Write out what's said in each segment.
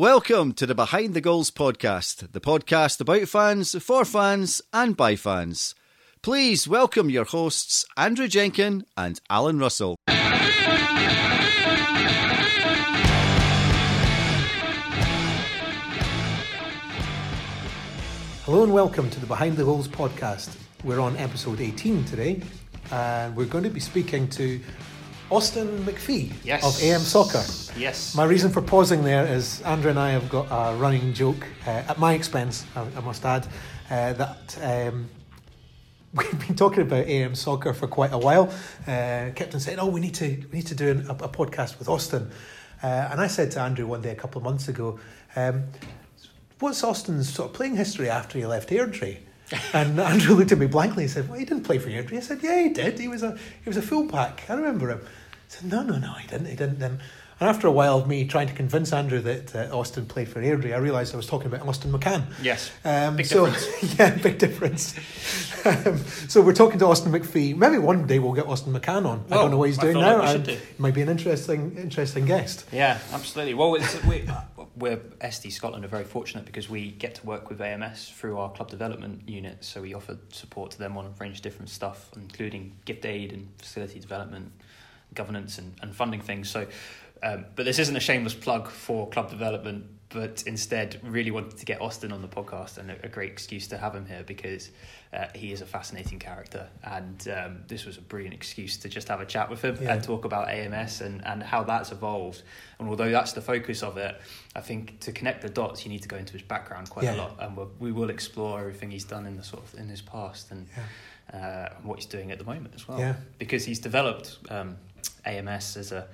Welcome to the Behind the Goals podcast, the podcast about fans, for fans, and by fans. Please welcome your hosts, Andrew Jenkin and Alan Russell. Hello and welcome to the Behind the Goals podcast. We're on episode 18 today, and we're going to be speaking to Austin MacPhee Yes. of AM Soccer. Yes. My reason for pausing there is Andrew and I have got a running joke, uh, at my expense, I, I must add, uh, that um, we've been talking about AM Soccer for quite a while. Uh, kept on saying, "Oh, we need to we need to do an, a, a podcast with Austin," uh, and I said to Andrew one day a couple of months ago. Um, What's Austin's sort of playing history after he left Airdrie? And Andrew looked at me blankly and said, Well, he didn't play for Airdrie. I said, Yeah, he did. He was a he was a fullback. I remember him. Said, No, no, no, he didn't. He didn't. And, and after a while of me trying to convince Andrew that uh, Austin played for Airdrie, I realised I was talking about Austin McCann. Yes. Um, Big so, difference. yeah, big difference. um, so we're talking to Austin MacPhee. Maybe one day we'll get Austin McCann on. I don't know what he's I doing like now. should and do. Might be an interesting, interesting guest. Yeah, absolutely. Well, we, we're SD Scotland are very fortunate because we get to work with AMS through our club development unit. So we offer support to them on a range of different stuff, including gift aid and facility development, governance and, and funding things. So, um, but this isn't a shameless plug for club development, but instead really wanted to get Austin on the podcast and a, a great excuse to have him here because uh, he is a fascinating character and um, this was a brilliant excuse to just have a chat with him Yeah. and talk about AMS and, and how that's evolved. And although that's the focus of it, I think to connect the dots, you need to go into his background quite Yeah. a lot, and we'll, we will explore everything he's done in the sort of in his past and uh, what he's doing at the moment as well. Yeah. Because he's developed um, AMS as a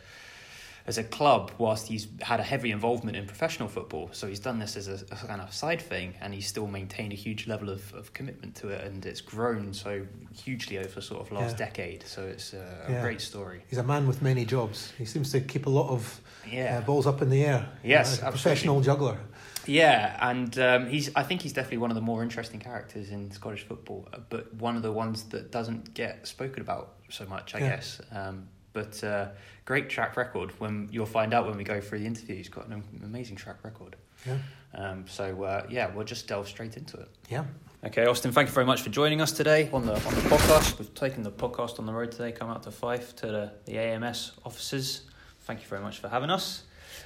as a club whilst he's had a heavy involvement in professional football. So he's done this as a, a kind of side thing, and he's still maintained a huge level of, of commitment to it, and it's grown so hugely over sort of last Yeah. decade. So it's a, a Yeah. great story. He's a man with many jobs. He seems to keep a lot of Yeah. uh, balls up in the air. Yes, Uh, a professional juggler. Yeah, and um, he's. I think he's definitely one of the more interesting characters in Scottish football, but one of the ones that doesn't get spoken about so much, I Yeah. guess. Um, but uh, great track record. When you'll find out when we go through the interview, he's got an amazing track record. Yeah, Um, so uh, yeah, we'll just delve straight into it. yeah. Okay, Austin, thank you very much for joining us today on the on the podcast. We've taken the podcast on the road today, come out to Fife to the, the AMS offices. Thank you very much for having us.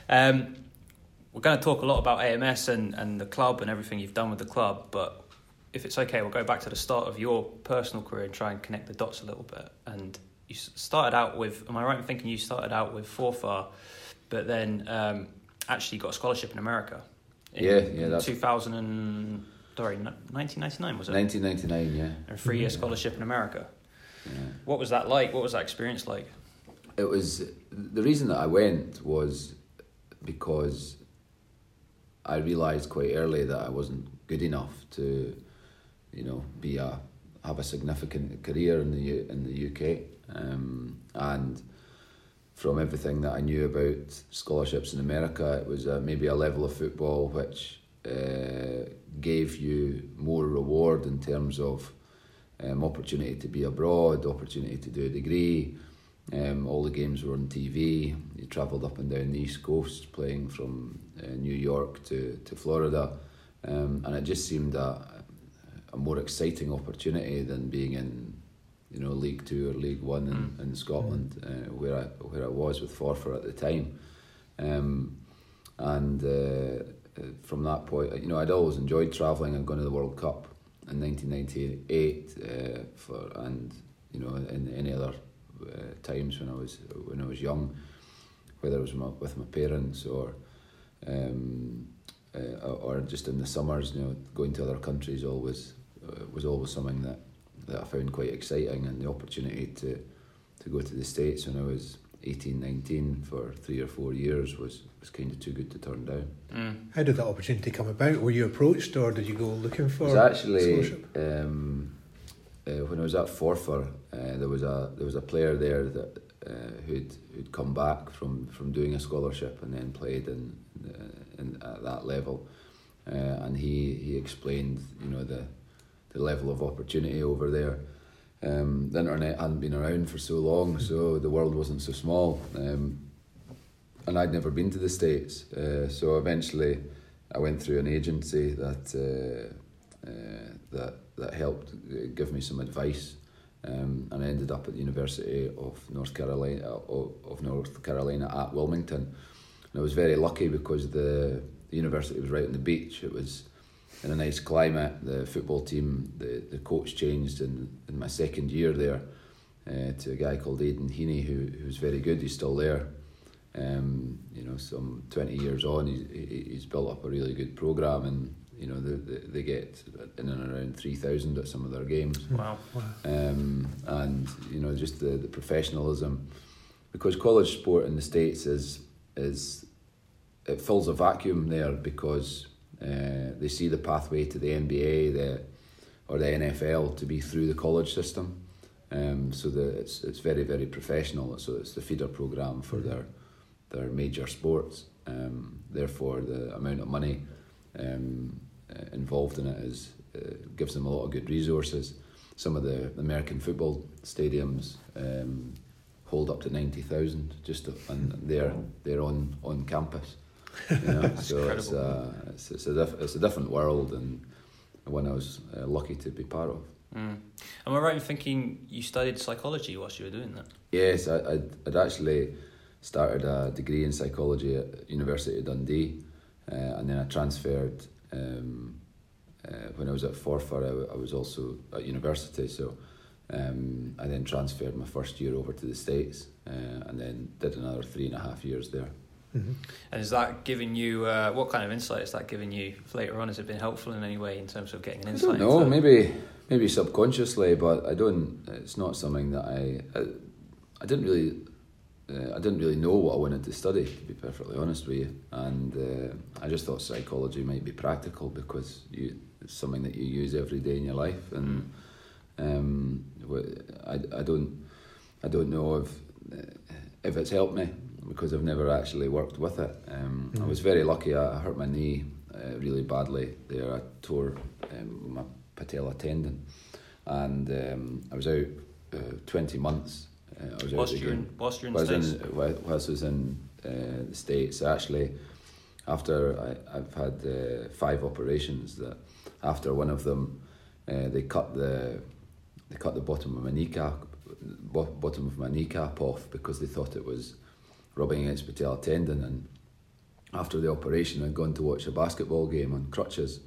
Um, we're going to talk a lot about AMS and, and the club and everything you've done with the club, but if it's okay, we'll go back to the start of your personal career and try and connect the dots a little bit. And you started out with, am I right in thinking you started out with Forfar, but then um, actually got a scholarship in America? In Yeah, yeah, that's- 2000 and, sorry, 1999 was it? 1999, yeah. a three year Mhm. scholarship in America. yeah. What was that like? What was that experience like? It was the reason that I went was because I realised quite early that I wasn't good enough to, you know, be a have a significant career in the U, in the UK, um, and from everything that I knew about scholarships in America, it was uh, maybe a level of football which uh, gave you more reward in terms of um, opportunity to be abroad, opportunity to do a degree. Um, all the games were on TV. You travelled up and down the East Coast, playing from uh, New York to, to Florida, um, and it just seemed a, a more exciting opportunity than being in, you know, League Two or League One in, in Scotland, uh, where I where I was with Forfar at the time, um, and uh, uh, from that point, you know, I'd always enjoyed travelling and going to the World Cup in 1998 uh, for and you know in any other uh, times when I was when I was young, whether it was my, with my parents or um, uh, or just in the summers, you know, going to other countries always uh, was always something that, that I found quite exciting, and the opportunity to to go to the states when I was 18, 19 for three or four years was was kind of too good to turn down. Mm. How did that opportunity come about? Were you approached or did you go looking for It was actually scholarship? um, uh, when I was at Forfar, uh, there was a there was a player there that uh, who'd who'd come back from, from doing a scholarship and then played in, uh, in at that level, uh, and he he explained you know the the level of opportunity over there. Um, the internet hadn't been around for so long, so the world wasn't so small. Um, and I'd never been to the states. Uh, so eventually, I went through an agency that uh, uh, that that helped give me some advice, um, and I ended up at the University of North Carolina of, of North Carolina at Wilmington. And I was very lucky because the, the university was right on the beach. It was in a nice climate. The football team, the, the coach changed in, in my second year there uh, to a guy called Aidan Heaney, who, who's very good. He's still there. Um, you know, some 20 years on, he's, he's built up a really good program and, you know, they, they, they get in and around 3,000 at some of their games. Wow. Um, and, you know, just the, the professionalism. Because college sport in the States is, is it fills a vacuum there because uh, they see the pathway to the NBA the, or the NFL to be through the college system. Um, so the, it's it's very very professional. So it's the feeder program for their their major sports. Um, therefore, the amount of money um, uh, involved in it is uh, gives them a lot of good resources. Some of the American football stadiums um, hold up to ninety thousand just to, and they're they're on on campus. You know? so it's, uh, it's it's a diff- it's a different world and one I was uh, lucky to be part of. Mm. Am I right in thinking you studied psychology whilst you were doing that? Yes, I, I'd, I'd actually started a degree in psychology at University of Dundee, uh, and then I transferred um, uh, when I was at Forfar. I, I was also at university, so um, I then transferred my first year over to the States, uh, and then did another three and a half years there. Mm-hmm. And is that giving you uh, what kind of insight is that giving you later on? Has it been helpful in any way in terms of getting an I insight? don't know, into- maybe maybe subconsciously, but I don't. It's not something that I. I, I didn't really. Uh, I didn't really know what I wanted to study, to be perfectly honest with you, and uh, I just thought psychology might be practical because you, it's something that you use every day in your life, and um, I, I don't I don't know if if it's helped me because I've never actually worked with it. Um, I was very lucky. I hurt my knee uh, really badly there. I tore um, my patella tendon, and um, I was out uh, twenty months. Uh, I was whilst out you're in, whilst you're in the States? in, whilst whilst I was in uh, the States, actually, after I, I've had uh, five operations, that after one of them, uh, they cut the they cut the bottom of my kneecap, bottom of my kneecap off because they thought it was rubbing against patella tendon. And after the operation, I'd gone to watch a basketball game on crutches,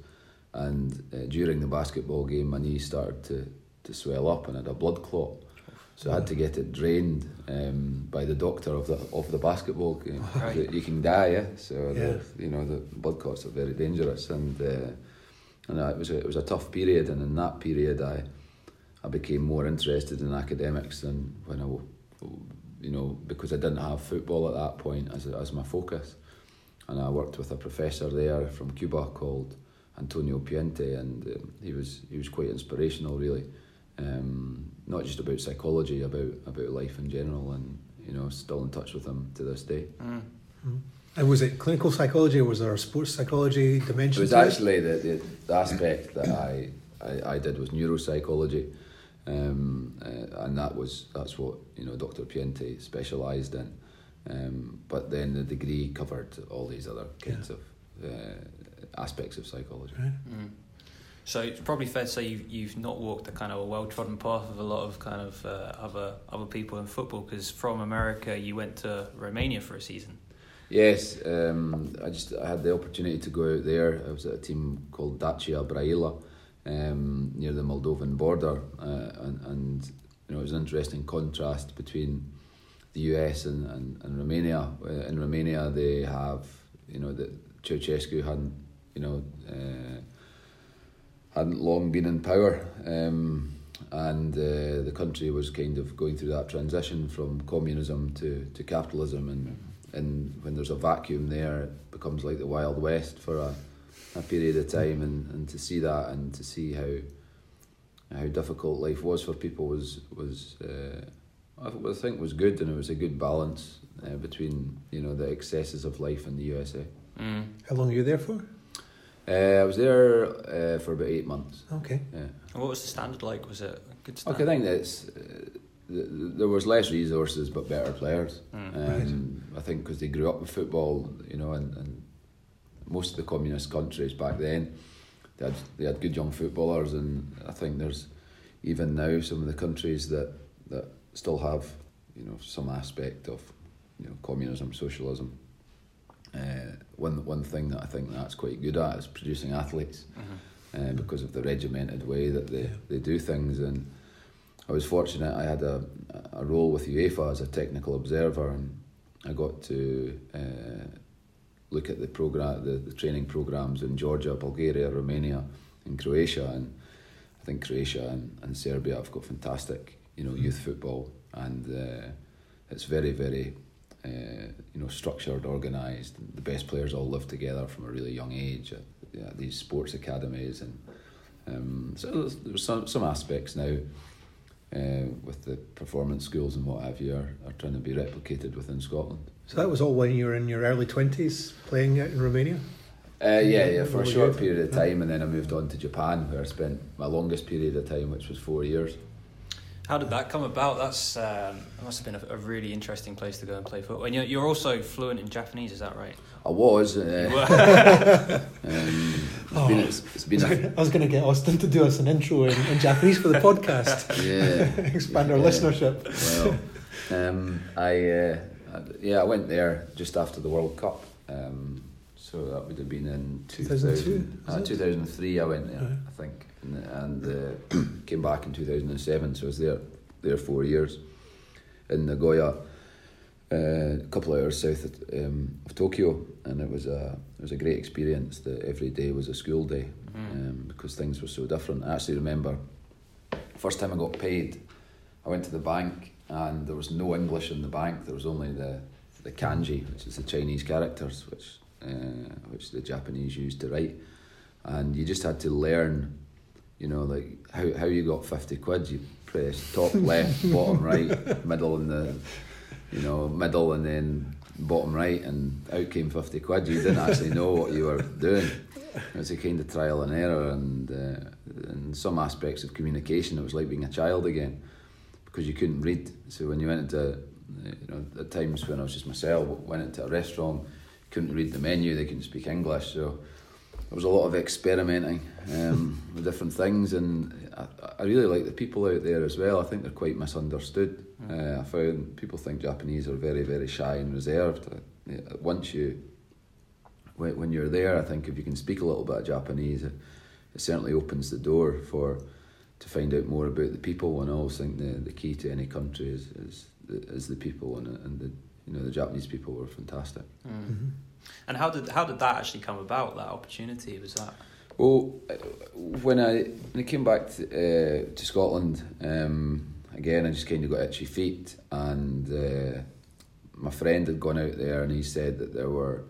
and uh, during the basketball game, my knee started to to swell up and I had a blood clot. So I had to get it drained um, by the doctor of the of the basketball game. Right. You can die, yeah. So Yeah. The, you know the blood clots are very dangerous, and uh, and it was a, it was a tough period. And in that period, I I became more interested in academics than when I, you know, because I didn't have football at that point as as my focus. And I worked with a professor there from Cuba called Antonio Puente, and um, he was he was quite inspirational, really. Um, not just about psychology, about about life in general, and you know, still in touch with him to this day. Mm. And was it clinical psychology or was there a sports psychology dimension? It was to it? actually the, the, the aspect that I, I, I did was neuropsychology, um, uh, and that was that's what you know Dr. Puente specialised in. Um, but then the degree covered all these other kinds of uh, aspects of psychology. Right. Mm. So it's probably fair to say you've, you've not walked the kind of a well trodden path of a lot of kind of uh, other other people in football because from America you went to Romania for a season. Yes, um, I just I had the opportunity to go out there. I was at a team called Dacia Braila um, near the Moldovan border, uh, and, and you know it was an interesting contrast between the US and, and, and Romania. In Romania, they have you know that Ceausescu hadn't you know uh, hadn't long been in power. Um, and uh, the country was kind of going through that transition from communism to, to capitalism and and when there's a vacuum there it becomes like the wild west for a, a period of time and, and to see that and to see how how difficult life was for people was was uh, I, th- I think was good and it was a good balance uh, between you know the excesses of life in the USA. Mm. How long were you there for? Uh, I was there uh, for about eight months. Okay. Yeah. And what was the standard like? Was it a good Look, standard? I think that's uh, th- th- there was less resources but better players. Mm. Um, I think because they grew up with football, you know, and, and most of the communist countries back then, they had they had good young footballers, and I think there's even now some of the countries that that still have you know some aspect of you know communism, socialism. Uh, one one thing that I think that's quite good at is producing athletes, uh, because of the regimented way that they, they do things. And I was fortunate; I had a a role with UEFA as a technical observer, and I got to uh, look at the program, the, the training programs in Georgia, Bulgaria, Romania, and Croatia. And I think Croatia and, and Serbia have got fantastic, you know, youth football, and uh, it's very, very, uh, you know, structured, organised. The best players all live together from a really young age at, at these sports academies, and um, so there's, there's some some aspects now. Uh, with the performance schools and what have you are, are trying to be replicated within Scotland. So that was all when you were in your early twenties playing it in Romania. Uh, yeah, yeah, for a short period of time, and then I moved on to Japan, where I spent my longest period of time, which was four years. How did that come about? That's um, that must have been a, a really interesting place to go and play football. And you're, you're also fluent in Japanese, is that right? I was. Uh, um, it's been, it's, it's been a, I was going to get Austin to do us an intro in, in Japanese for the podcast. yeah. Expand our Yeah. listenership. Well, um, I uh, I- yeah, I went there just after the World Cup. Um, so that would have been in 2002, 2000, is uh, 2003. I went there, Right. I think, and, and uh, came back in 2007. So I was there there four years in Nagoya, uh, a couple of hours south of, um, of Tokyo, and it was a it was a great experience. That every day was a school day um, because things were so different. I actually remember first time I got paid, I went to the bank and there was no English in the bank. There was only the the kanji, which is the Chinese characters, which uh, which the Japanese used to write, and you just had to learn, you know, like how how you got fifty quid. You press top left, bottom right, middle, and the you know middle, and then bottom right, and out came fifty quid. You didn't actually know what you were doing. It was a kind of trial and error, and uh, in some aspects of communication, it was like being a child again because you couldn't read. So when you went into, you know, at times when I was just myself, went into a restaurant, couldn't read the menu, they couldn't speak English. So there was a lot of experimenting um, with different things, and I, I really like the people out there as well. I think they're quite misunderstood. Uh, I found people think Japanese are very, very shy and reserved. Uh, Once you, when, when you're there, I think if you can speak a little bit of Japanese, it, it certainly opens the door for to find out more about the people. And I always think the, the key to any country is is the, is the people, and and the you know the Japanese people were fantastic. Mm-hmm. And how did how did that actually come about? That opportunity was that? Well, when I when I came back to, uh, to Scotland, um, again I just kind of got itchy feet, and uh, my friend had gone out there, and he said that there were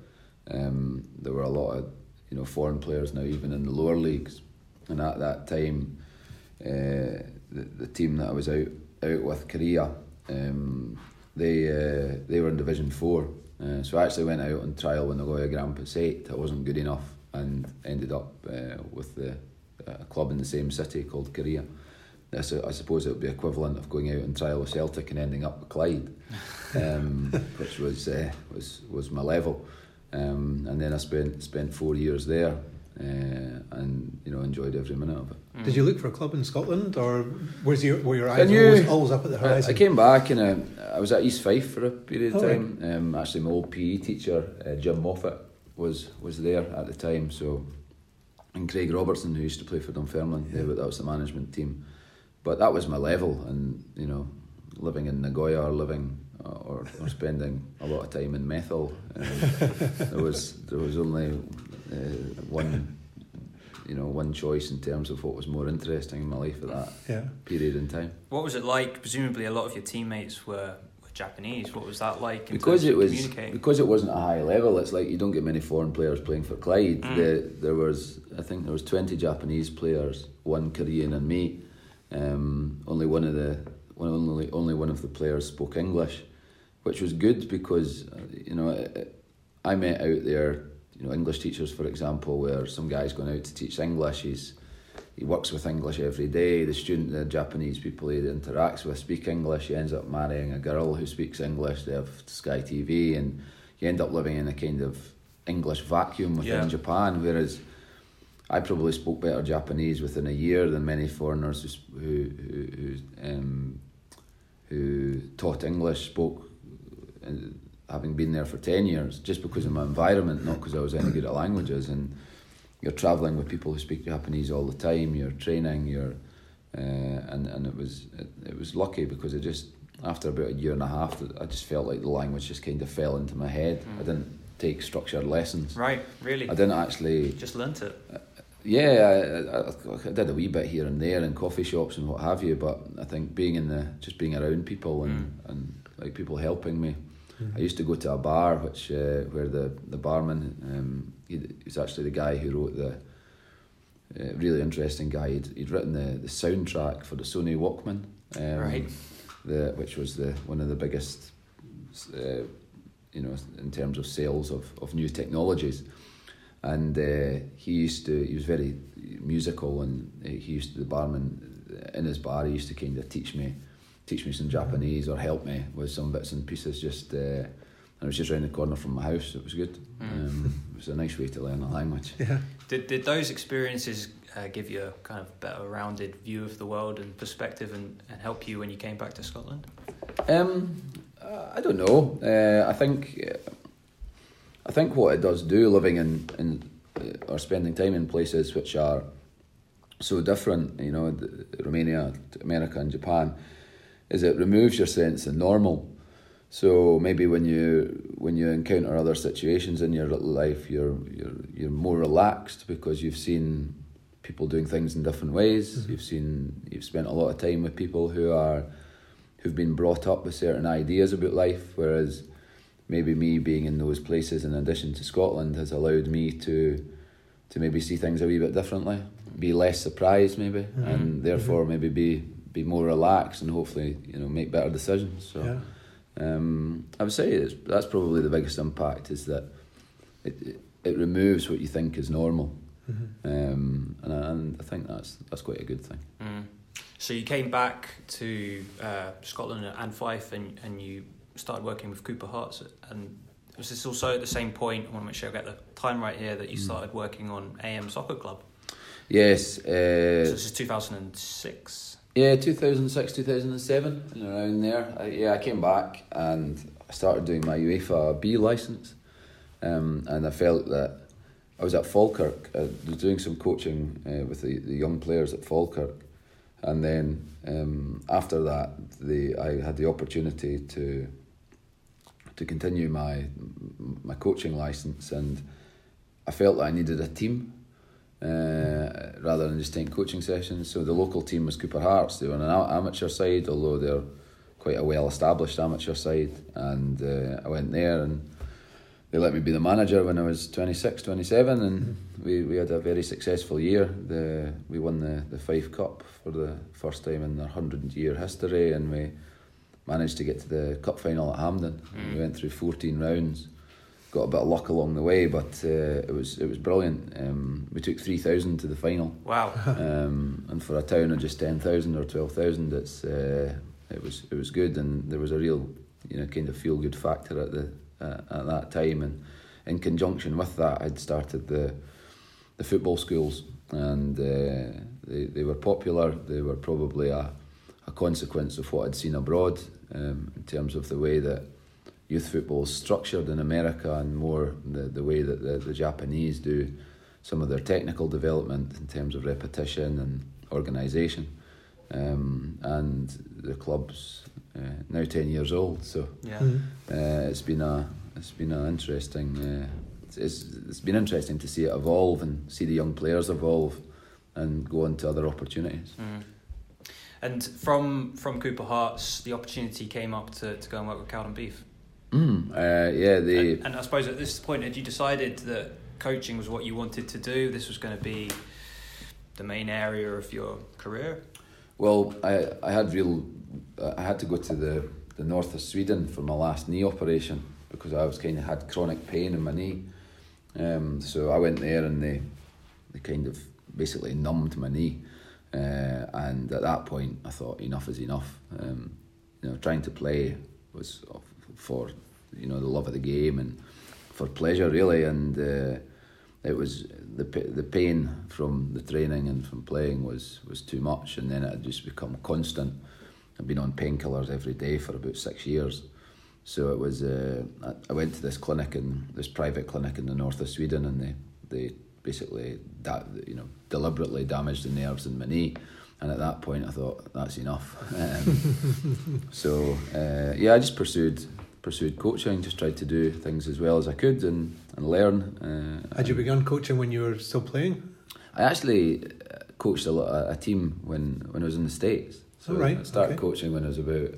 um, there were a lot of you know foreign players now, even in the lower leagues, and at that time, uh, the the team that I was out out with Kariya, um, they uh, they were in Division Four. Uh, so I actually went out on trial with Nagoya Grampus 8. I wasn't good enough and ended up uh, with the a club in the same city called Kariya. I su- I suppose it would be equivalent of going out on trial with Celtic and ending up with Clyde, um, which was uh, was was my level. Um, and then I spent spent four years there, uh, and you know enjoyed every minute of it. Did you look for a club in Scotland, or was your were your eyes knew- always, always up at the I, horizon? I came back and uh, I was at East Fife for a period of Oh, right. time. Um, actually, my old PE teacher, uh, Jim Moffat, was was there at the time. So, and Craig Robertson, who used to play for Dunfermline, yeah. that was the management team. But that was my level, and you know, living in Nagoya or living uh, or, or spending a lot of time in Methil, um, there was there was only uh, one. You know, one choice in terms of what was more interesting in my life at that yeah. period in time. What was it like? Presumably, a lot of your teammates were, were Japanese. What was that like? In because terms it of was because it wasn't a high level. It's like you don't get many foreign players playing for Clyde. Mm. The, there was I think there was twenty Japanese players, one Korean and me. Um, only one of the one only only one of the players spoke English, which was good because uh, you know I, I met out there. You know English teachers, for example, where some guy's going out to teach English. He's he works with English every day. The student, the Japanese people he interacts with speak English. He ends up marrying a girl who speaks English. They have Sky TV, and you end up living in a kind of English vacuum within Yeah. Japan. Whereas I probably spoke better Japanese within a year than many foreigners who who who, who, um, who taught English spoke. Uh, Having been there for ten years, just because of my environment, not because I was any good at languages, and you're traveling with people who speak Japanese all the time. You're training. You're, uh, and and it was it, it was lucky because it just after about a year and a half, I just felt like the language just kind of fell into my head. I didn't take structured lessons. Right, really. I didn't actually. Just learnt it. Yeah, I, I, I did a wee bit here and there in coffee shops and what have you, but I think being in the just being around people and, and like people helping me. I used to go to a bar which uh, where the the barman um, he, he's actually the guy who wrote the uh, really interesting guy. He'd, he'd written the, the soundtrack for the Sony Walkman, um, Right. The which was the one of the biggest, uh, you know, in terms of sales of, of new technologies and uh, he used to he was very musical and he used to the barman in his bar he used to kind of teach me teach me some Japanese or help me with some bits and pieces just uh, and it was just around the corner from my house it was good um, it was a nice way to learn a language Yeah. Did, did those experiences uh, give you a kind of better rounded view of the world and perspective and, and help you when you came back to Scotland? Um, uh, I don't know. Uh, I think uh, I think what it does do living in in uh, or spending time in places which are so different, you know, the, Romania, America, and Japan, is it removes your sense of normal. So maybe when you when you encounter other situations in your life, you're you're you're more relaxed because you've seen people doing things in different ways. Mm-hmm. You've seen you've spent a lot of time with people who are who've been brought up with certain ideas about life, whereas maybe me being in those places in addition to Scotland has allowed me to to maybe see things a wee bit differently, be less surprised maybe, mm-hmm. and mm-hmm. therefore maybe be be more relaxed and hopefully you know make better decisions. So Yeah. um, I would say it's, that's probably the biggest impact is that it, it it removes what you think is normal, um, and, I, and I think that's that's quite a good thing. Mm. So you came back to uh, Scotland and Fife, and, and you started working with Cupar Hearts. And was this also at the same point? I want to make sure I get the time right here that you started working on AM Soccer Club. Yes. So Uh, this is two thousand and six. Yeah, 2006, 2007, and around there. I, yeah, I came back and I started doing my UEFA B license. Um, and I felt that I was at Falkirk, I was doing some coaching uh, with the, the young players at Falkirk. And then um, after that, the, I had the opportunity to to continue my my coaching license, and I felt that I needed a team uh, rather than just taking coaching sessions. So the local team was Cupar Hearts. They were an amateur side, although they're quite a well established amateur side. And uh, I went there and they let me be the manager when I was 26, 27, and we, we had a very successful year. The we won the, the Fife Cup for the first time in their hundred year history, and we managed to get to the cup final at Hampden. We went through 14 rounds got a bit of luck along the way, but uh, it was it was brilliant. Um, we took three thousand to the final, Wow. um, and for a town of just ten thousand or twelve thousand, it's uh, it was it was good, and there was a real you know kind of feel good factor at the uh, at that time, and in conjunction with that, I'd started the the football schools, and uh, they they were popular. They were probably a a consequence of what I'd seen abroad um, in terms of the way that youth football is structured in America and more the, the way that the, the Japanese do some of their technical development in terms of repetition and organisation. Um, and the club's uh, now 10 years old, so Yeah. Mhm. uh, it's been a it's been an interesting uh, it's, it's it's been interesting to see it evolve and see the young players evolve and go on to other opportunities. Mm. And from from Cupar Hearts, the opportunity came up to, to go and work with Cowdenbeath. Mm, uh, yeah, the And, and I suppose at this point, had you decided that coaching was what you wanted to do? This was going to be the main area of your career. Well, I I had real I had to go to the the north of Sweden for my last knee operation because I was kind of had chronic pain in my knee. Um, so I went there and they they kind of basically numbed my knee. Uh, and at that point, I thought enough is enough. Um, you know, trying to play was for you know the love of the game and for pleasure really, and uh, it was the the pain from the training and from playing was was too much, and then it had just become constant. I've been on painkillers every day for about six years. So it was. Uh, I went to this clinic in this private clinic in the north of Sweden, and they they basically that you know deliberately damaged the nerves in my knee. And at that point, I thought that's enough. Um, so uh, yeah, I just pursued pursued coaching, just tried to do things as well as I could and and learn. Uh, Had you begun coaching when you were still playing? I actually uh, coached a, lot, a team when when I was in the states. So oh, right. I started okay. coaching when I was about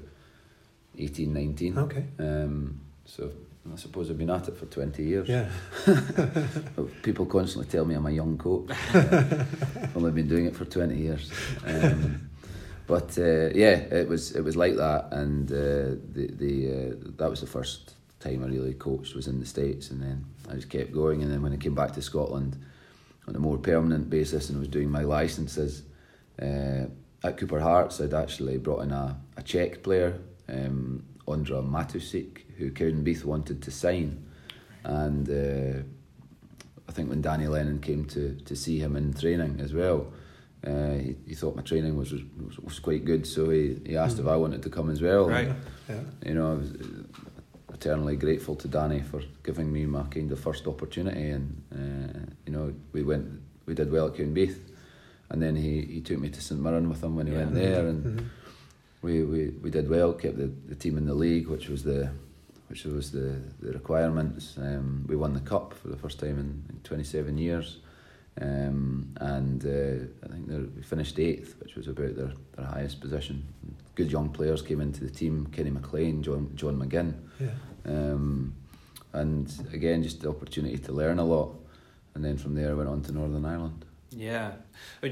18, 19. Okay. Um, so I suppose I've been at it for 20 years. Yeah. People constantly tell me I'm a young coach. I've only been doing it for 20 years. Um, but uh, yeah, it was it was like that, and uh, the the uh, that was the first time I really coached was in the states, and then I just kept going, and then when I came back to Scotland on a more permanent basis and was doing my licenses uh, at Cupar Hearts, I'd actually brought in a, a Czech player, um, Ondra Matusik, who Cowdenbeath wanted to sign, and uh, I think when Danny Lennon came to to see him in training as well. Uh, he, he thought my training was, was was quite good, so he, he asked mm. if I wanted to come as well. Right. Yeah. You know, I was eternally grateful to Danny for giving me my kind of first opportunity, and uh, you know, we went, we did well at Cowdenbeath, and then he, he took me to St Mirren with him when he yeah. went there, and mm-hmm. we, we, we did well, kept the, the team in the league, which was the which was the, the requirements. Um, we won the cup for the first time in, in 27 years. Um, and uh, I think they finished eighth, which was about their, their highest position. Good young players came into the team: Kenny McLean, John John McGinn, yeah. um, and again just the opportunity to learn a lot. And then from there, I went on to Northern Ireland. Yeah,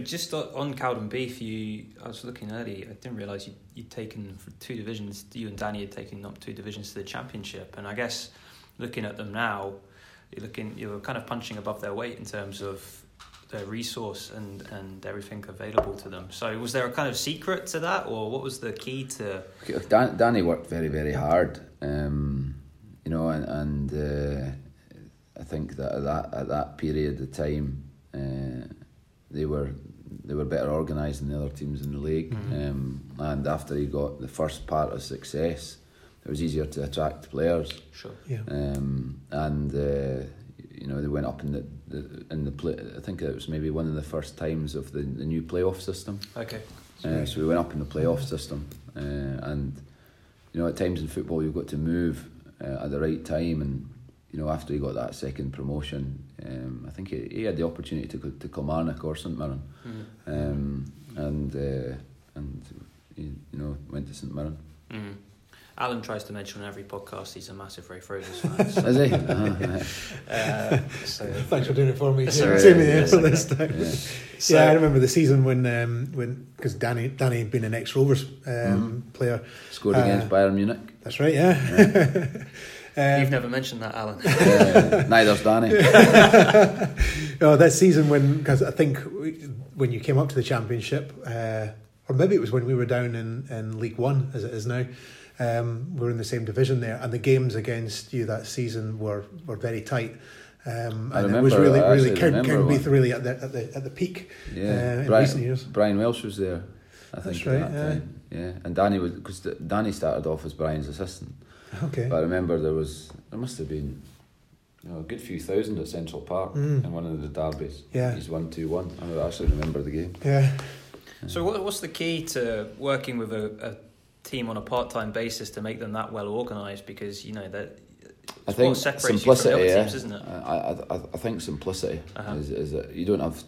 just on Cowdenbeath, you I was looking early. I didn't realise you you'd taken for two divisions. You and Danny had taken up two divisions to the championship, and I guess looking at them now, you're looking you're kind of punching above their weight in terms of their resource and and everything available to them. So was there a kind of secret to that, or what was the key to? Dan, Danny worked very very hard, um, you know, and, and uh, I think that at that at that period of time, uh, they were they were better organised than the other teams in the league. Mm-hmm. Um, and after he got the first part of success, it was easier to attract players. Sure. Yeah. Um, and uh, you know they went up in the, the in the play. I think it was maybe one of the first times of the, the new playoff system. Okay. Uh, so we went up in the playoff system, uh, and you know at times in football you've got to move uh, at the right time, and you know after he got that second promotion, um, I think he, he, had the opportunity to go to Kilmarnock or St Mirren, mm. um, and uh, and he, you know went to St Mirren. Mm. Alan tries to mention on every podcast he's a massive Raith Rovers fan. So. Is he? Uh-huh. uh, so, Thanks for doing it for me. Sorry, Same yeah, for this time. Yeah. So, yeah. I remember the season when um, when because Danny Danny had been an ex Rovers um, mm-hmm. player. Scored against uh, Bayern Munich. That's right. Yeah. yeah. Um, You've never mentioned that, Alan. uh, neither's Danny. oh, that season when, because I think when you came up to the championship, uh, or maybe it was when we were down in, in League One, as it is now, um, we are in the same division there, and the games against you that season were, were very tight. Um, and remember, it was really, really Cowdenbeath really at the at the at the peak. Yeah, uh, in Brian, recent years. Brian Welsh was there. I That's think right. That yeah. Yeah, and Danny was because Danny started off as Brian's assistant. Okay. But I remember there was there must have been you know, a good few thousand at Central Park mm. in one of the derbies. Yeah. He's one two one. I actually remember the game. Yeah. So what, what's the key to working with a, a team on a part time basis to make them that well organised? Because you know that. I think simplicity, yeah. Teams, isn't it? I, I, I think simplicity uh-huh. is, is that you don't have,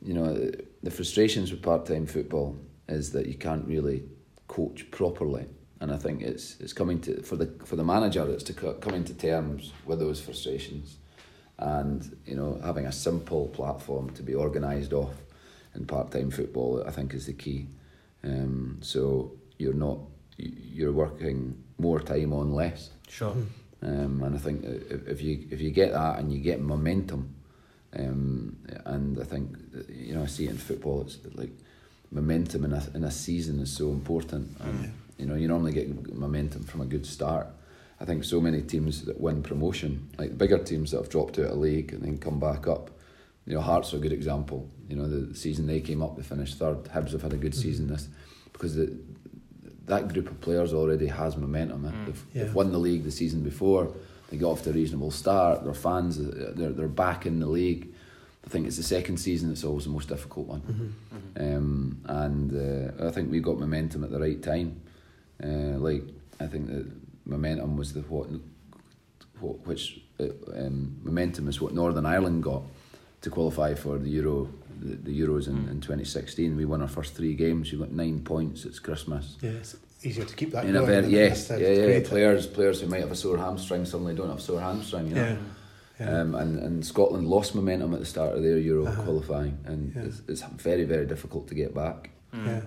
you know, the frustrations with part time football is that you can't really coach properly and I think it's it's coming to for the for the manager it's to coming to terms with those frustrations, and you know having a simple platform to be organised off in part time football I think is the key. Um, so you're not you're working more time on less. Sure. Um, and I think if, you if you get that and you get momentum, um, and I think you know I see it in football. It's like momentum in a in a season is so important. And, You know, you normally get momentum from a good start. I think so many teams that win promotion, like bigger teams that have dropped out of league and then come back up. You know, Hearts are a good example. You know, the season they came up, they finished third. Hibs have had a good season this because the, that group of players already has momentum. eh? They've, Yeah. they've won the league the season before. They got off to a reasonable start. Their fans, uh, they're they're back in the league. I think it's the second season that's always the most difficult one. Um, and uh, I think we got momentum at the right time. Uh, like I think that momentum was the what, what which uh, um, momentum is what Northern Ireland got to qualify for the Euro, the, the Euros in, in 2016. We won our first three games. We got nine points. It's Christmas. Yeah, it's easier to keep that In a going. very, than yes, just yeah, yeah. Players, players who might have a sore hamstring suddenly don't have a sore hamstring. You know? Yeah. yeah. Um, and, and Scotland lost momentum at the start of their Euro Uh-huh. qualifying, and Yeah. it's, it's very, very difficult to get back. yeah.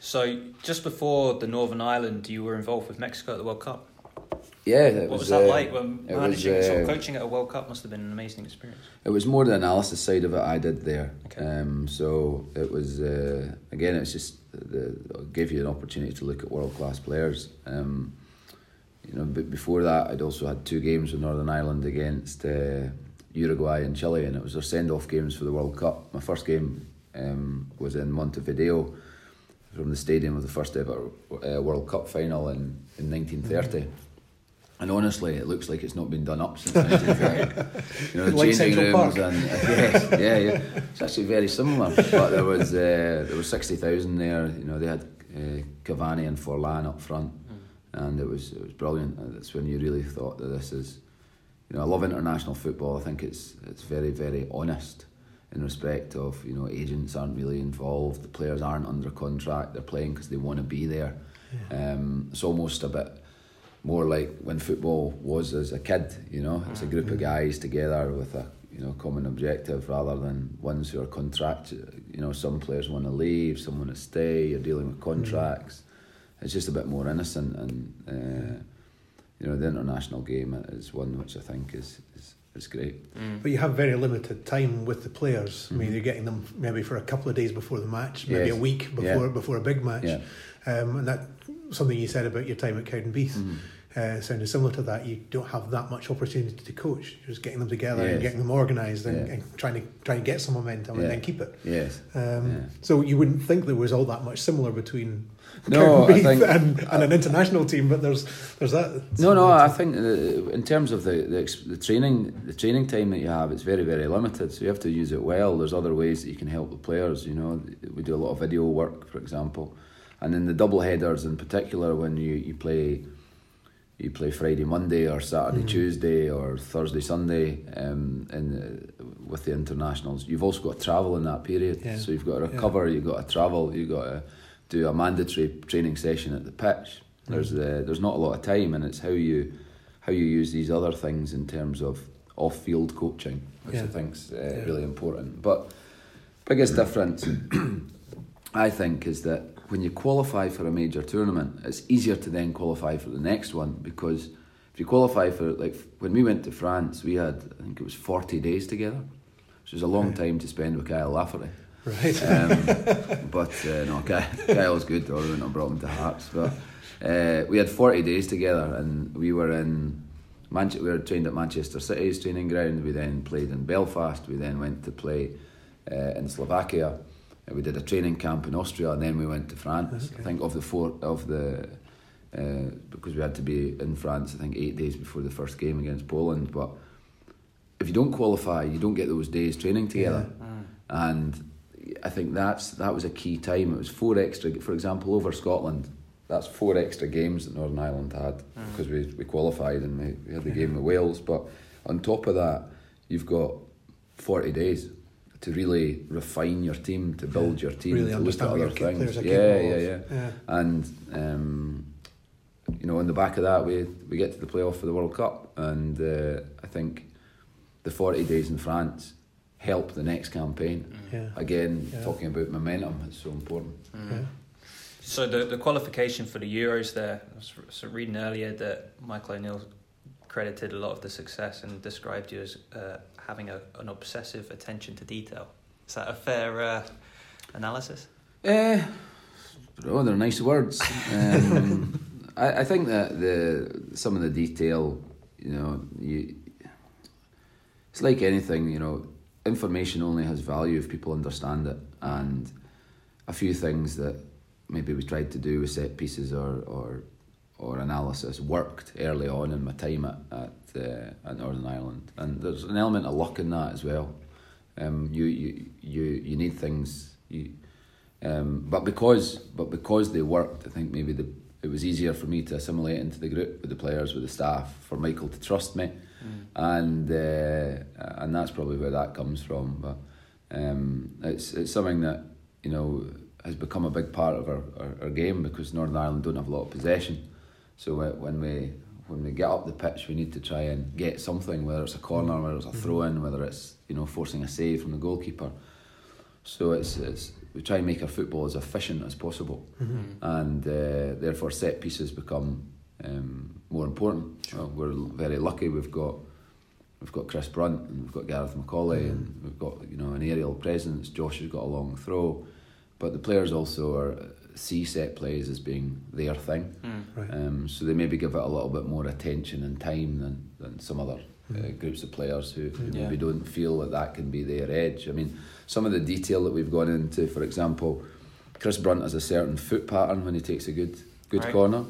So just before the Northern Ireland, you were involved with Mexico at the World Cup. Yeah, it What was, was, that uh, like? When managing, was, sort of uh, coaching at a World Cup must have been an amazing experience. It was more the analysis side of it I did there. Okay. Um, so it was uh, again, it's just the, it gave you an opportunity to look at world class players. Um, you know, but before that, I'd also had two games with Northern Ireland against uh, Uruguay and Chile, and it was their send off games for the World Cup. My first game um, was in Montevideo from the stadium of the first ever uh, World Cup final in, in 1930. And honestly, it looks like it's not been done up since 1930. you know, the Like changing rooms Park. and yes, yeah, yeah. It's actually very similar. But there was uh, there was sixty thousand there. You know, they had uh, Cavani and Forlan up front, and it was it was brilliant. And That's when you really thought that this is. You know, I love international football. I think it's it's very very honest in respect of you know agents aren't really involved. The players aren't under contract. They're playing because they want to be there. Um, it's almost a bit more like when football was as a kid, you know, it's a group of guys together with a you know common objective rather than ones who are contract. You know, some players want to leave, some want to stay. You're dealing with contracts. It's just a bit more innocent, and uh, you know, the international game is one which I think is is, is great. But you have very limited time with the players. I mean, you're getting them maybe for a couple of days before the match, maybe Mm-hmm. Yes. a week before Yeah. before a big match. Yeah. Um, and that something you said about your time at Cowdenbeath Mm-hmm. Uh, sounded similar to that. You don't have that much opportunity to coach. You're just getting them together and getting them organised and, Yeah. and trying to trying to get some momentum Yeah. and then keep it. Yes. Um, Yeah. So you wouldn't think there was all that much similar between No, I think- and, and an international team, but there's there's that. No, no. I think uh, in terms of the, the the training, the training time that you have, it's very very limited. So you have to use it well. There's other ways that you can help the players. You know, we do a lot of video work, for example, and in the double headers in particular, when you, you play, you play Friday, Monday, or Saturday, Mhm. Tuesday, or Thursday, Sunday, um, in the, with the internationals, you've also got to travel in that period. Yeah. So you've got to Yeah. recover. You've got to travel. You've got to do a mandatory training session at the pitch. There's uh, there's not a lot of time, and it's how you how you use these other things in terms of off field coaching, which I Yeah. think's uh, Yeah. really important. But biggest difference, I think, is that when you qualify for a major tournament, it's easier to then qualify for the next one because if you qualify for like when we went to France, we had I think it was forty days together, which was a long Right. time to spend with Kyle Lafferty. Right. Um, but uh, no, Ky- Kyle's good, or I wouldn't have brought him to Hearts. But uh, we had 40 days together, and we were in Manche- we were trained at Manchester City's training ground. We then played in Belfast. We then went to play uh, in Slovakia. We did a training camp in Austria, and then we went to France. Okay. I think of the four of the uh, because we had to be in France. I think eight days before the first game against Poland, but. If you don't qualify, you don't get those days training together and I think that's that was a key time. It was four extra, for example, over Scotland. That's four extra games that Northern Ireland had because we, we qualified and we, we had the game with Wales. But on top of that, you've got forty days to really refine your team, to build your team, Really to look at other your things. are Yeah, yeah, yeah, Yeah. And um, you know, on the back of that, we we get to the playoff for the World Cup, and uh, I think the forty days in France help the next campaign. Yeah. Again, Yeah. talking about momentum, it's so important. Yeah. So the the qualification for the Euros there, I was so reading earlier that Michael O'Neill credited a lot of the success and described you as uh, having a, an obsessive attention to detail. Is that a fair uh, analysis? Uh, oh, they're nice words. Um, I, I think that the some of the detail, you know, you, it's like anything, you know, information only has value if people understand it, and a few things that maybe we tried to do with set pieces or or or analysis worked early on in my time at at, uh, at Northern Ireland, and there's an element of luck in that as well. Um, you you you you need things you. Um, but because but because they worked, I think maybe the it was easier for me to assimilate into the group with the players, with the staff, for Michael to trust me, mm. and uh, and that's probably where that comes from. But um, it's it's something that you know has become a big part of our, our, our, game because Northern Ireland don't have a lot of possession. So when we when we get up the pitch, we need to try and get something, whether it's a corner, whether it's a throw in, whether it's you know forcing a save from the goalkeeper. So it's it's we try and make our football as efficient as possible, mm-hmm. and uh, therefore set pieces become um, more important. Sure. we're very lucky. We've got we've got Chris Brunt and we've got Gareth McAuley mm-hmm. and we've got you know an aerial presence. Josh has got a long throw, but the players also are see set plays as being their thing. Mm. Right. Um, so they maybe give it a little bit more attention and time than, than some other uh, mm. groups of players who, who yeah. maybe don't feel that that can be their edge. I mean, some of the detail that we've gone into, for example, Chris Brunt has a certain foot pattern when he takes a good good right. corner,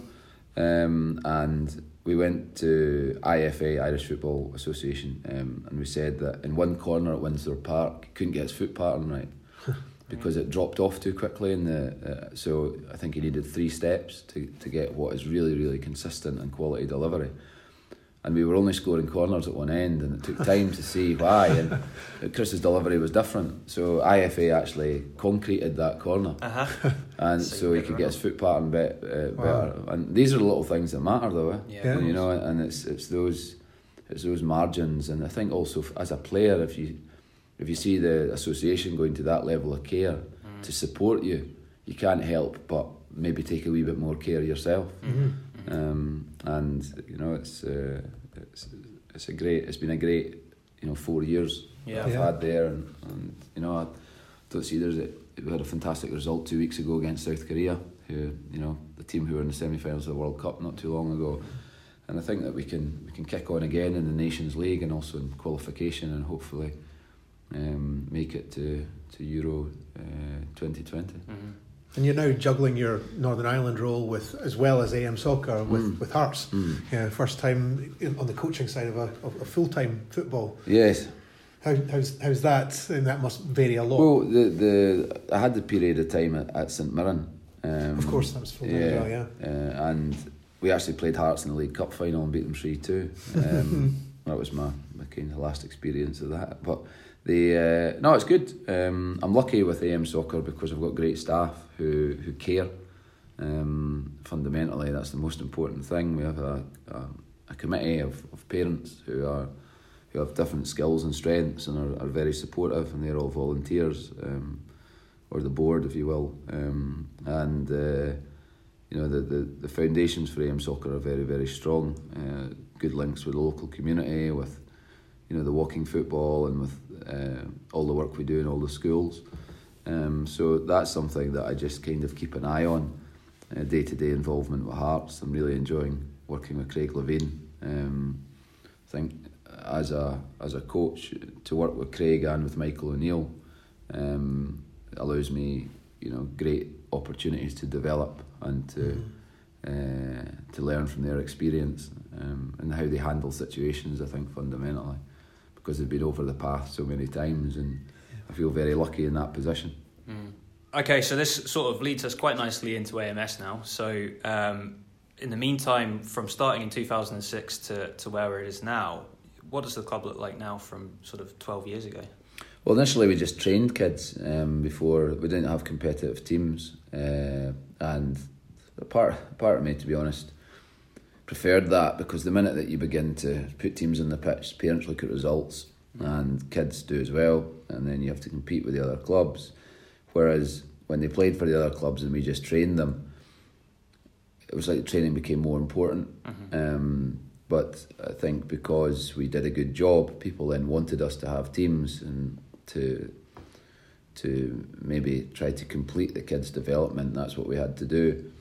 um, and we went to IFA Irish Football Association, um, and we said that in one corner at Windsor Park, couldn't get his foot pattern right. because it dropped off too quickly in the uh, so I think he needed three steps to, to get what is really really consistent and quality delivery. And we were only scoring corners at one end and it took time to see why. And Chris's delivery was different. So IFA actually concreted that corner. Uh-huh. and so, he could get his foot pattern be, uh, wow. better. And these are the little things that matter though eh? yeah, you know and it's it's those it's those margins. And I think also as a player if you if you see the association going to that level of care mm. to support you, you can't help but maybe take a wee bit more care of yourself. Mm-hmm. mm-hmm. Um, and you know, it's, uh, it's it's a great. It's been a great you know four years yeah. I've yeah. had there, and, and you know I don't see there's a, we had a fantastic result two weeks ago against South Korea, who you know the team who were in the semi-finals of the World Cup not too long ago. And I think that we can we can kick on again in the Nations League and also in qualification and hopefully um, make it to to Euro uh, 2020. Mm-hmm. And you're now juggling your Northern Ireland role with, as well as AM soccer with, mm. with Hearts. Mm. Yeah, first time on the coaching side of a, of a full time football. Yes. How, how's how's that? And that must vary a lot. Well, the the I had the period of time at, at St Mirren. Um, of course, that was full yeah, well, yeah. Uh, and we actually played Hearts in the League Cup final and beat them three two. Um, that was my, my kind of last experience of that, but the uh, no, it's good. Um, I'm lucky with AM Soccer because I've got great staff who who care. Um, fundamentally, that's the most important thing. We have a, a, a, committee of, of parents who are who have different skills and strengths and are, are very supportive, and they're all volunteers, um, or the board, if you will. Um, and uh, you know the, the the foundations for AM Soccer are very very strong. Uh, good links with the local community, with you know the walking football, and with uh, all the work we do in all the schools. Um, so that's something that I just kind of keep an eye on, day to day involvement with Hearts. I'm really enjoying working with Craig Levein. Um, I think as a as a coach to work with Craig and with Michael O'Neill um, allows me you know great opportunities to develop and to mm. uh, to learn from their experience um, and how they handle situations. I think fundamentally because they've been over the path so many times, and I feel very lucky in that position. Mm. Okay, so this sort of leads us quite nicely into AMS now. So, um, in the meantime, from starting in 2006 to, to where it is now, what does the club look like now from sort of 12 years ago? Well, initially we just trained kids um, before we didn't have competitive teams, uh, and part part of me, to be honest, preferred that because the minute that you begin to put teams on the pitch, parents look at results and kids do as well, and then you have to compete with the other clubs. Whereas when they played for the other clubs and we just trained them, it was like training became more important. Mm-hmm. Um, but I think because we did a good job, people then wanted us to have teams and to to maybe try to complete the kids' development. That's what we had to do.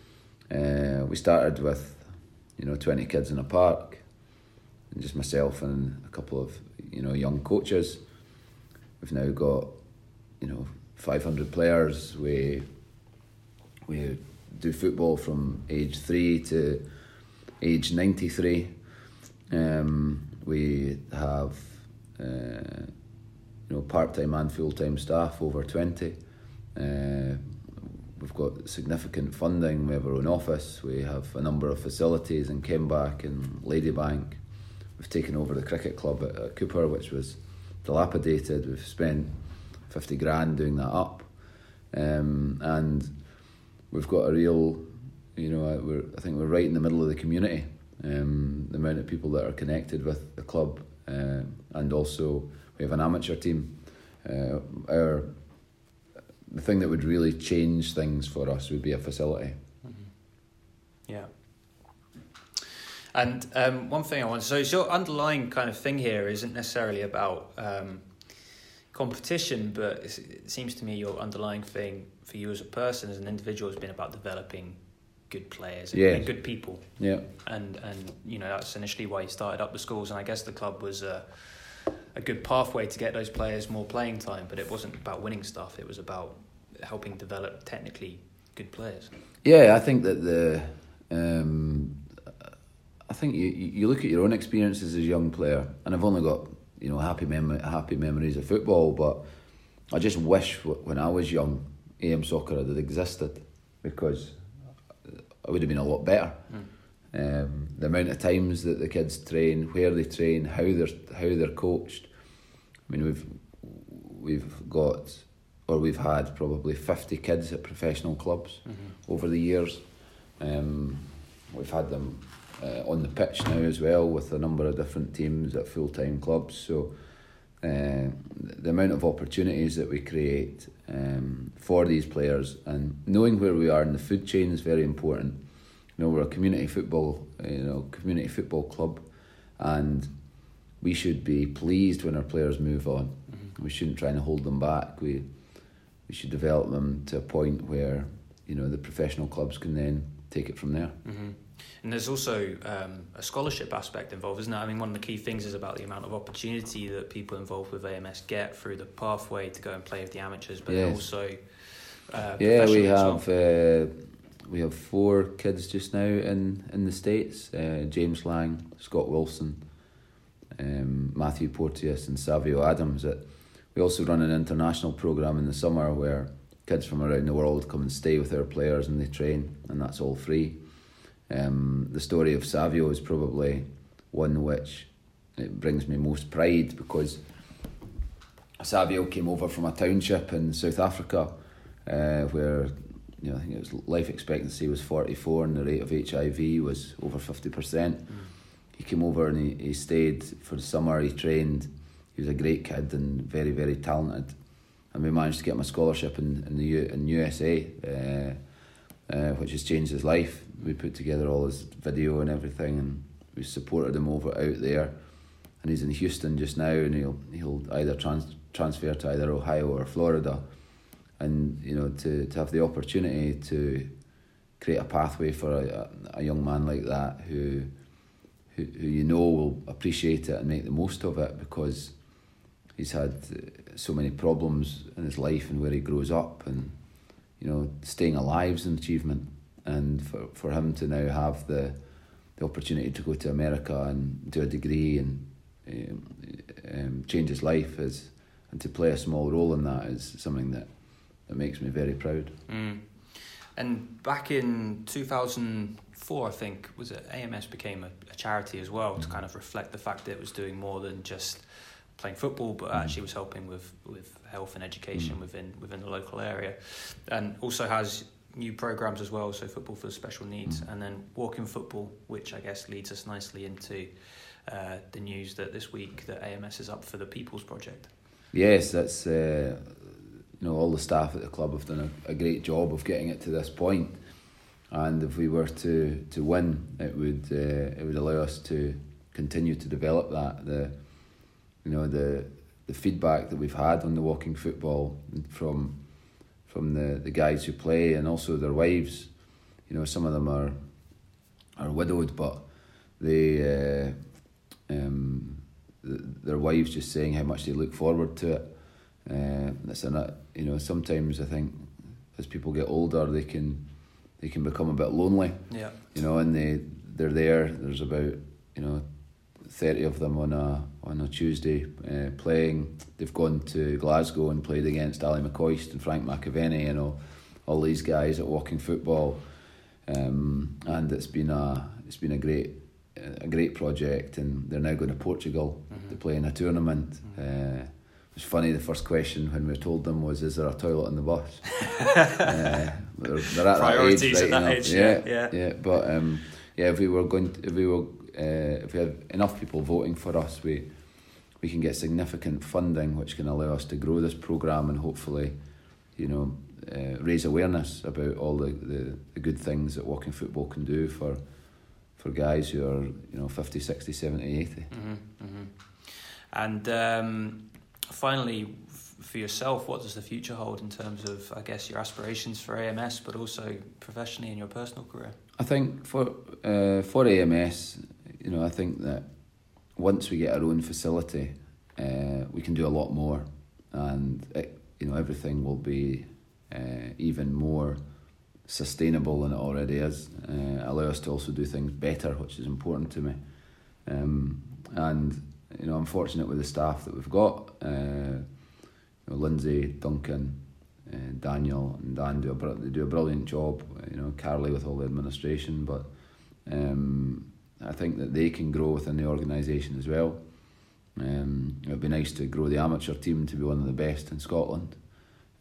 Uh, we started with, you know, twenty kids in a park, and just myself and a couple of you know young coaches. We've now got, you know, five hundred players. We we do football from age three to age ninety three. Um, we have. Uh, you know, part time and full time staff over 20. Uh, we've got significant funding. We have our own office. We have a number of facilities in Kemback and Ladybank. We've taken over the cricket club at, at Cupar, which was dilapidated. We've spent 50 grand doing that up. Um, and we've got a real, you know, uh, I think we're right in the middle of the community. Um, the amount of people that are connected with the club uh, and also we have an amateur team. Uh, our the thing that would really change things for us would be a facility. Mm-hmm. Yeah. And um, one thing I want to so, your underlying kind of thing here isn't necessarily about um, competition, but it seems to me your underlying thing for you as a person, as an individual, has been about developing good players and, yes. good people. Yeah. And and you know that's initially why you started up the schools, and I guess the club was. Uh, a good pathway to get those players more playing time, but it wasn't about winning stuff. It was about helping develop technically good players. Yeah, I think that the um, I think you you look at your own experiences as a young player, and I've only got you know happy mem- happy memories of football, but I just wish when I was young, AM soccer had existed because I would have been a lot better. Mm. Um, the amount of times that the kids train, where they train, how they're how they're coached. I mean, we've we've got or we've had probably fifty kids at professional clubs mm-hmm. over the years. Um, we've had them uh, on the pitch now as well with a number of different teams at full time clubs. So. Uh, the amount of opportunities that we create um, for these players and knowing where we are in the food chain is very important you know, we're a community football, you know, community football club, and we should be pleased when our players move on. Mm-hmm. We shouldn't try and hold them back. We we should develop them to a point where you know the professional clubs can then take it from there. Mm-hmm. And there's also um, a scholarship aspect involved, isn't there? I mean, one of the key things is about the amount of opportunity that people involved with AMS get through the pathway to go and play with the amateurs, but yes. also uh, yeah, we have. Well. Uh, we have four kids just now in, in the States uh, James Lang, Scott Wilson, um, Matthew Porteous, and Savio Adams. That we also run an international program in the summer where kids from around the world come and stay with our players and they train, and that's all free. Um, the story of Savio is probably one which it brings me most pride because Savio came over from a township in South Africa uh, where you know, I think it was life expectancy was 44 and the rate of HIV was over 50%. Mm. He came over and he, he stayed for the summer, he trained. He was a great kid and very, very talented. And we managed to get him a scholarship in, in the U, in USA, uh, uh, which has changed his life. We put together all his video and everything and we supported him over out there. And he's in Houston just now and he'll, he'll either trans, transfer to either Ohio or Florida and you know to, to have the opportunity to create a pathway for a, a young man like that who, who who you know will appreciate it and make the most of it because he's had so many problems in his life and where he grows up and you know staying alive is an achievement and for, for him to now have the the opportunity to go to America and do a degree and um, um, change his life is and to play a small role in that is something that that makes me very proud. Mm. And back in 2004, I think, was it AMS became a, a charity as well mm. to kind of reflect the fact that it was doing more than just playing football, but mm. actually was helping with, with health and education mm. within within the local area, and also has new programs as well. So football for special needs, mm. and then walking football, which I guess leads us nicely into uh, the news that this week that AMS is up for the People's Project. Yes, that's uh, you know all the staff at the club have done a, a great job of getting it to this point. And if we were to, to win, it would uh, it would allow us to continue to develop that. The you know the the feedback that we've had on the walking football from from the, the guys who play and also their wives. You know, some of them are are widowed, but they uh, um, their wives just saying how much they look forward to it. Uh, that's a you know sometimes I think as people get older they can they can become a bit lonely. Yeah. You know, and they they're there. There's about you know thirty of them on a on a Tuesday uh, playing. They've gone to Glasgow and played against Ally McCoist and Frank McAvennie and all all these guys at Walking Football, um, and it's been a it's been a great a great project. And they're now going to Portugal Mm-hmm. to play in a tournament. Uh, it was funny. The first question when we told them was, "Is there a toilet on the bus?" uh, they're, they're at Priorities that age, right at that age, Yeah, yeah, yeah. But um, yeah, if we were going, to, if we were, uh, if we have enough people voting for us, we we can get significant funding, which can allow us to grow this program and hopefully, you know, uh, raise awareness about all the, the, the good things that walking football can do for for guys who are you know 50, 60, 70, 80. hmm hmm And um, finally, f- for yourself, what does the future hold in terms of, I guess, your aspirations for AMS, but also professionally in your personal career? I think for uh, for AMS, you know, I think that once we get our own facility, uh, we can do a lot more, and it, you know everything will be uh, even more sustainable than it already is. Uh, allow us to also do things better, which is important to me. Um, and you know, I'm fortunate with the staff that we've got. Uh, you know, Lindsay, Duncan, uh, Daniel, and Dan do a they do a brilliant job. You know, Carly with all the administration, but um, I think that they can grow within the organisation as well. Um, it would be nice to grow the amateur team to be one of the best in Scotland.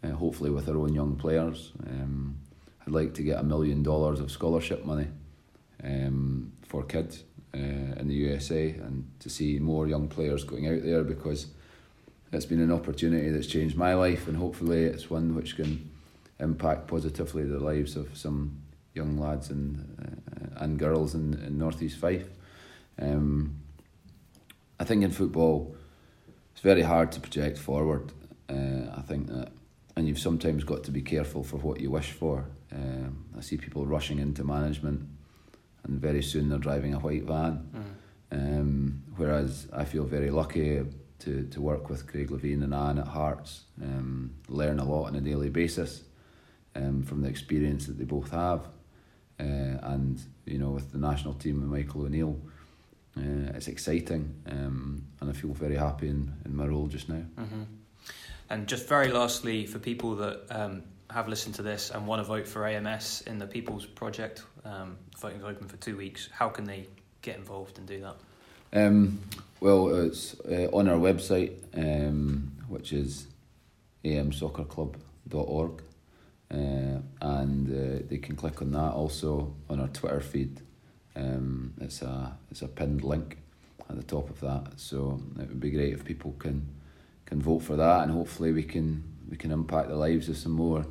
Uh, hopefully, with our own young players. Um, I'd like to get a million dollars of scholarship money um, for kids uh, in the USA and to see more young players going out there because it's been an opportunity that's changed my life and hopefully it's one which can impact positively the lives of some young lads and uh, and girls in, in northeast Fife. Um, I think in football it's very hard to project forward. Uh, I think that, and you've sometimes got to be careful for what you wish for. Um, I see people rushing into management, and very soon they're driving a white van. Um, whereas I feel very lucky to, to work with Craig Levein and Anne at Hearts, um, learn a lot on a daily basis um, from the experience that they both have. Uh, and, you know, with the national team and Michael O'Neill, uh, it's exciting um, and I feel very happy in, in my role just now. hmm And just very lastly, for people that um, have listened to this and want to vote for AMS in the People's Project, um, voting's open for two weeks. How can they get involved and do that? Um, well, it's uh, on our website, um, which is amsoccerclub.org, uh, and uh, they can click on that. Also on our Twitter feed, um, it's a it's a pinned link at the top of that. So it would be great if people can can vote for that, and hopefully we can we can impact the lives of some more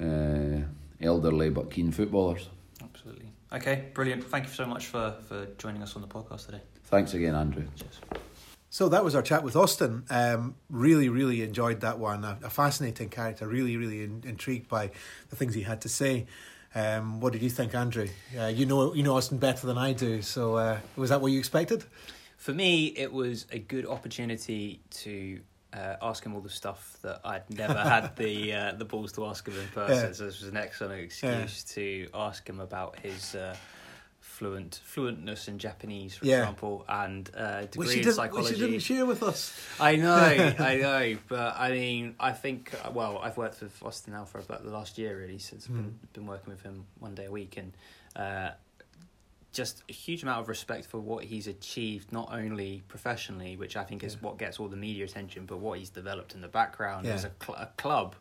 uh, elderly but keen footballers. Absolutely. Okay, brilliant. Thank you so much for, for joining us on the podcast today. Thanks again, Andrew. Cheers. So that was our chat with Austin. Um, really, really enjoyed that one. A, a fascinating character. Really, really in, intrigued by the things he had to say. Um, what did you think, Andrew? Uh, you know, you know Austin better than I do. So uh, was that what you expected? For me, it was a good opportunity to uh, ask him all the stuff that I'd never had the uh, the balls to ask him in person. Yeah. So this was an excellent excuse to ask him about his uh, fluent fluentness in Japanese, for Yeah. example, and uh, degree Which in didn't, psychology. which he didn't share with us. I know, I know, but I mean, I think uh, well, I've worked with Austin now for about the last year, really, since I've been, been working with him one day a week, and uh, just a huge amount of respect for what he's achieved, not only professionally, which I think is what gets all the media attention, but what he's developed in the background Yeah. as a, cl- a club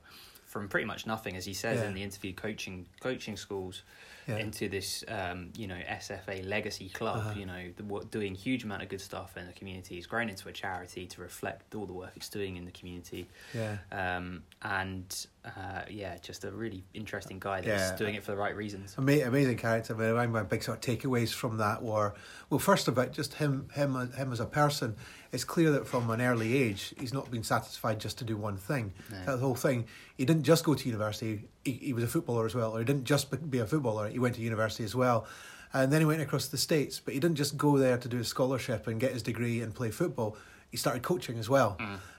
from pretty much nothing, as he says Yeah. in the interview, coaching coaching schools. Yeah. into this, um, you know, SFA legacy club. Uh-huh. You know, the, what, doing huge amount of good stuff in the community. It's grown into a charity to reflect all the work it's doing in the community. Yeah. Um, and uh, yeah, just a really interesting guy that's Yeah. doing it for the right reasons. Ama- amazing character. I mean, my big sort of takeaways from that were, well, first about just him, him, him as a person. It's clear that from an early age, he's not been satisfied just to do one thing. No. That whole thing. He didn't just go to university. He, he was a footballer as well, or he didn't just be- be a footballer. He went to university as well, and then he went across the states. But he didn't just go there to do a scholarship and get his degree and play football. He started coaching as well,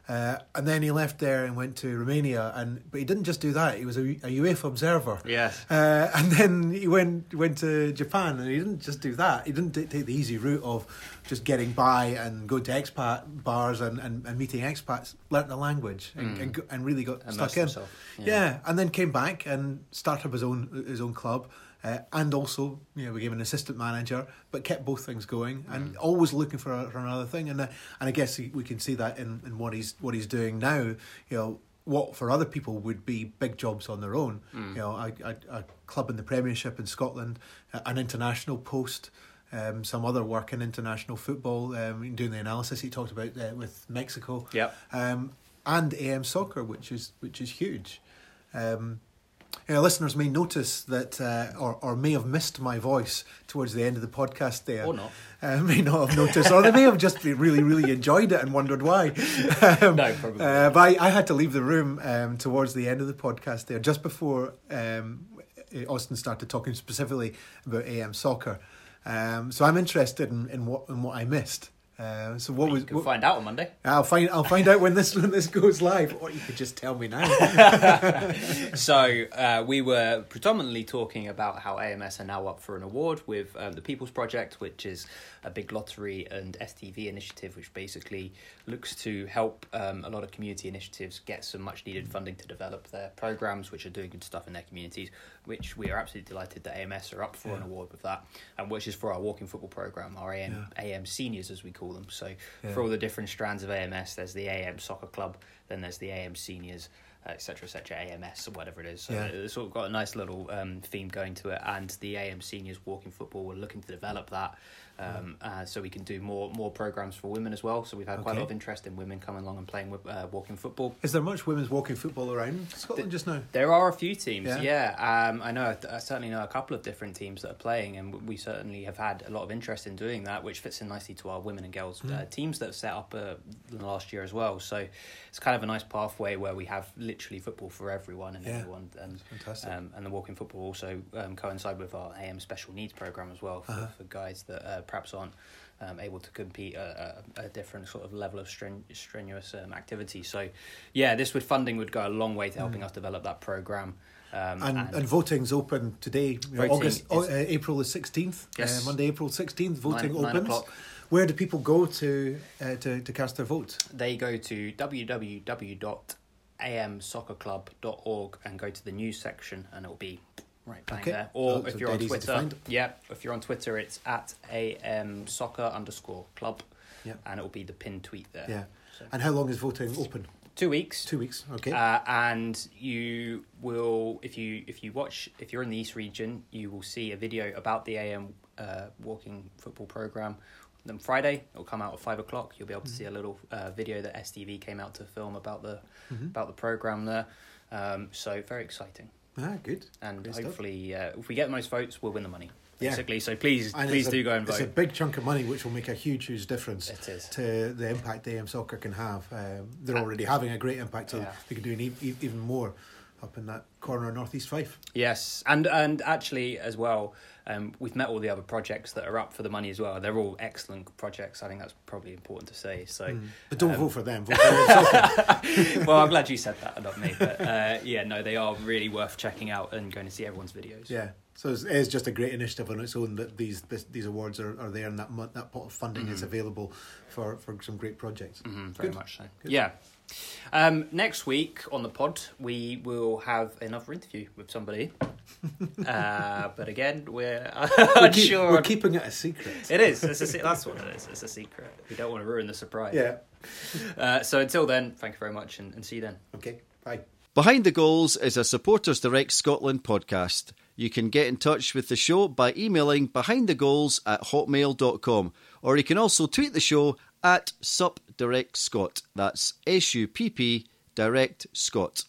uh, and then he left there and went to Romania. And but he didn't just do that. He was a, a UEFA observer. Yes. Uh, and then he went went to Japan, and he didn't just do that. He didn't t- take the easy route of just getting by and going to expat bars and, and, and meeting expats. Learnt the language and, and, and really got stuck in. Yeah. yeah. and then came back and started up his own his own club. Uh, and also, you know, became an assistant manager, but kept both things going, and always looking for, a, for another thing. And uh, and I guess we can see that in, in what he's what he's doing now. You know, what for other people would be big jobs on their own. You know, a, a, a club in the Premiership in Scotland, an international post, um, some other work in international football, um, doing the analysis he talked about uh, with Mexico, Yep. um, and AM soccer, which is which is huge. Um, know, listeners may notice that, uh, or or may have missed my voice towards the end of the podcast. There, Or not. uh, may not have noticed, or they may have just really, really enjoyed it and wondered why. Um, No, probably. uh, but I, I had to leave the room um, towards the end of the podcast there, just before um, Austin started talking specifically about AM soccer. Um, so I'm interested in, in what in what I missed. Uh, so what You was? can What, find out on Monday. I'll find I'll find out when this when this goes live, or you could just tell me now. so uh, we were predominantly talking about how AMS are now up for an award with um, the People's Project, which is a big lottery and STV initiative, which basically looks to help um, a lot of community initiatives get some much needed funding to develop their programs, which are doing good stuff in their communities. Which we are absolutely delighted that AMS are up for an award with that, and which is for our walking football program, our AM AM seniors as we call them. So Yeah. for all the different strands of AMS, there's the AM soccer club, then there's the AM seniors etc., etc., AMS or whatever it is. So Yeah. it's sort of got a nice little um, theme going to it. And the AM seniors walking football, we're looking to develop that um, uh, so we can do more more programs for women as well. So we've had quite a lot of interest in women coming along and playing with, uh, walking football. Is there much women's walking football around Scotland just now? There are a few teams, Yeah. yeah. Um, I know. I certainly know a couple of different teams that are playing, and we certainly have had a lot of interest in doing that, which fits in nicely to our women and girls Hmm. uh, teams that have set up uh, in the last year as well. So it's kind of a nice pathway where we have literally football for everyone and Yeah. everyone, and Fantastic. um, and the walking football also um, coincide with our AM special needs program as well for, Uh-huh. for guys that uh, perhaps aren't um, able to compete at a, a different sort of level of stren- strenuous um, activity. So, yeah, this would funding would go a long way to helping us develop that program. Um, Mm. and, and, voting's open today, Voting August, is- oh, uh, April the 16th, Yes. uh, Monday, April 16th, voting Nine- nine opens. o'clock. Where do people go to, uh, to to cast their vote? they go to www.amsoccerclub.org and go to the news section, and it'll be right bang Okay. there. Or Oh, if you're on dead easy to Twitter, yeah, if you're on Twitter, it's at am soccer underscore club, Yeah. and it'll be the pinned tweet there. Yeah. So, And how long is voting open? two weeks. Two weeks. Okay. Uh, and you will, if you if you watch, if you're in the East region, you will see a video about the AM uh, walking football program. Then Friday, it'll come out at five o'clock. You'll be able to see a little uh, video that STV came out to film about the Mhm. about the program there. Um, so very exciting, ah, good. and hopefully, uh, if we get the most votes, we'll win the money. Yeah. Basically, so please, And please it's a- do go and vote. It's a big chunk of money which will make a huge, huge difference It is. to the impact AM soccer can have. Um, they're Uh, already having a great impact, so yeah. they can do an e- even more up in that corner of northeast Fife. Yes, and and actually as well, um, we've met all the other projects that are up for the money as well. They're all excellent projects. I think that's probably important to say. So, Mm. But don't um, vote for them. Vote for well, I'm glad you said that, not me. But uh, yeah, no, they are really worth checking out and going to see everyone's videos. Yeah. So it's, it's just a great initiative on its own that these this, these awards are, are there and that that pot of funding is available for, for some great projects. hmm very Good. much so. Good. Yeah. Um, next week on the pod, we will have another interview with somebody. uh, but again, we're We're, keep- we're keeping it a secret. It is. It's a, se- that's what it is. It's a secret. We don't want to ruin the surprise. Yeah. Uh, so until then, thank you very much and, and see you then. Okay. Bye. Behind the Goals is a Supporters Direct Scotland podcast. You can get in touch with the show by emailing behindthegoals at hotmail.com or you can also tweet the show at Direct Scot. That's S U P P Direct Scot.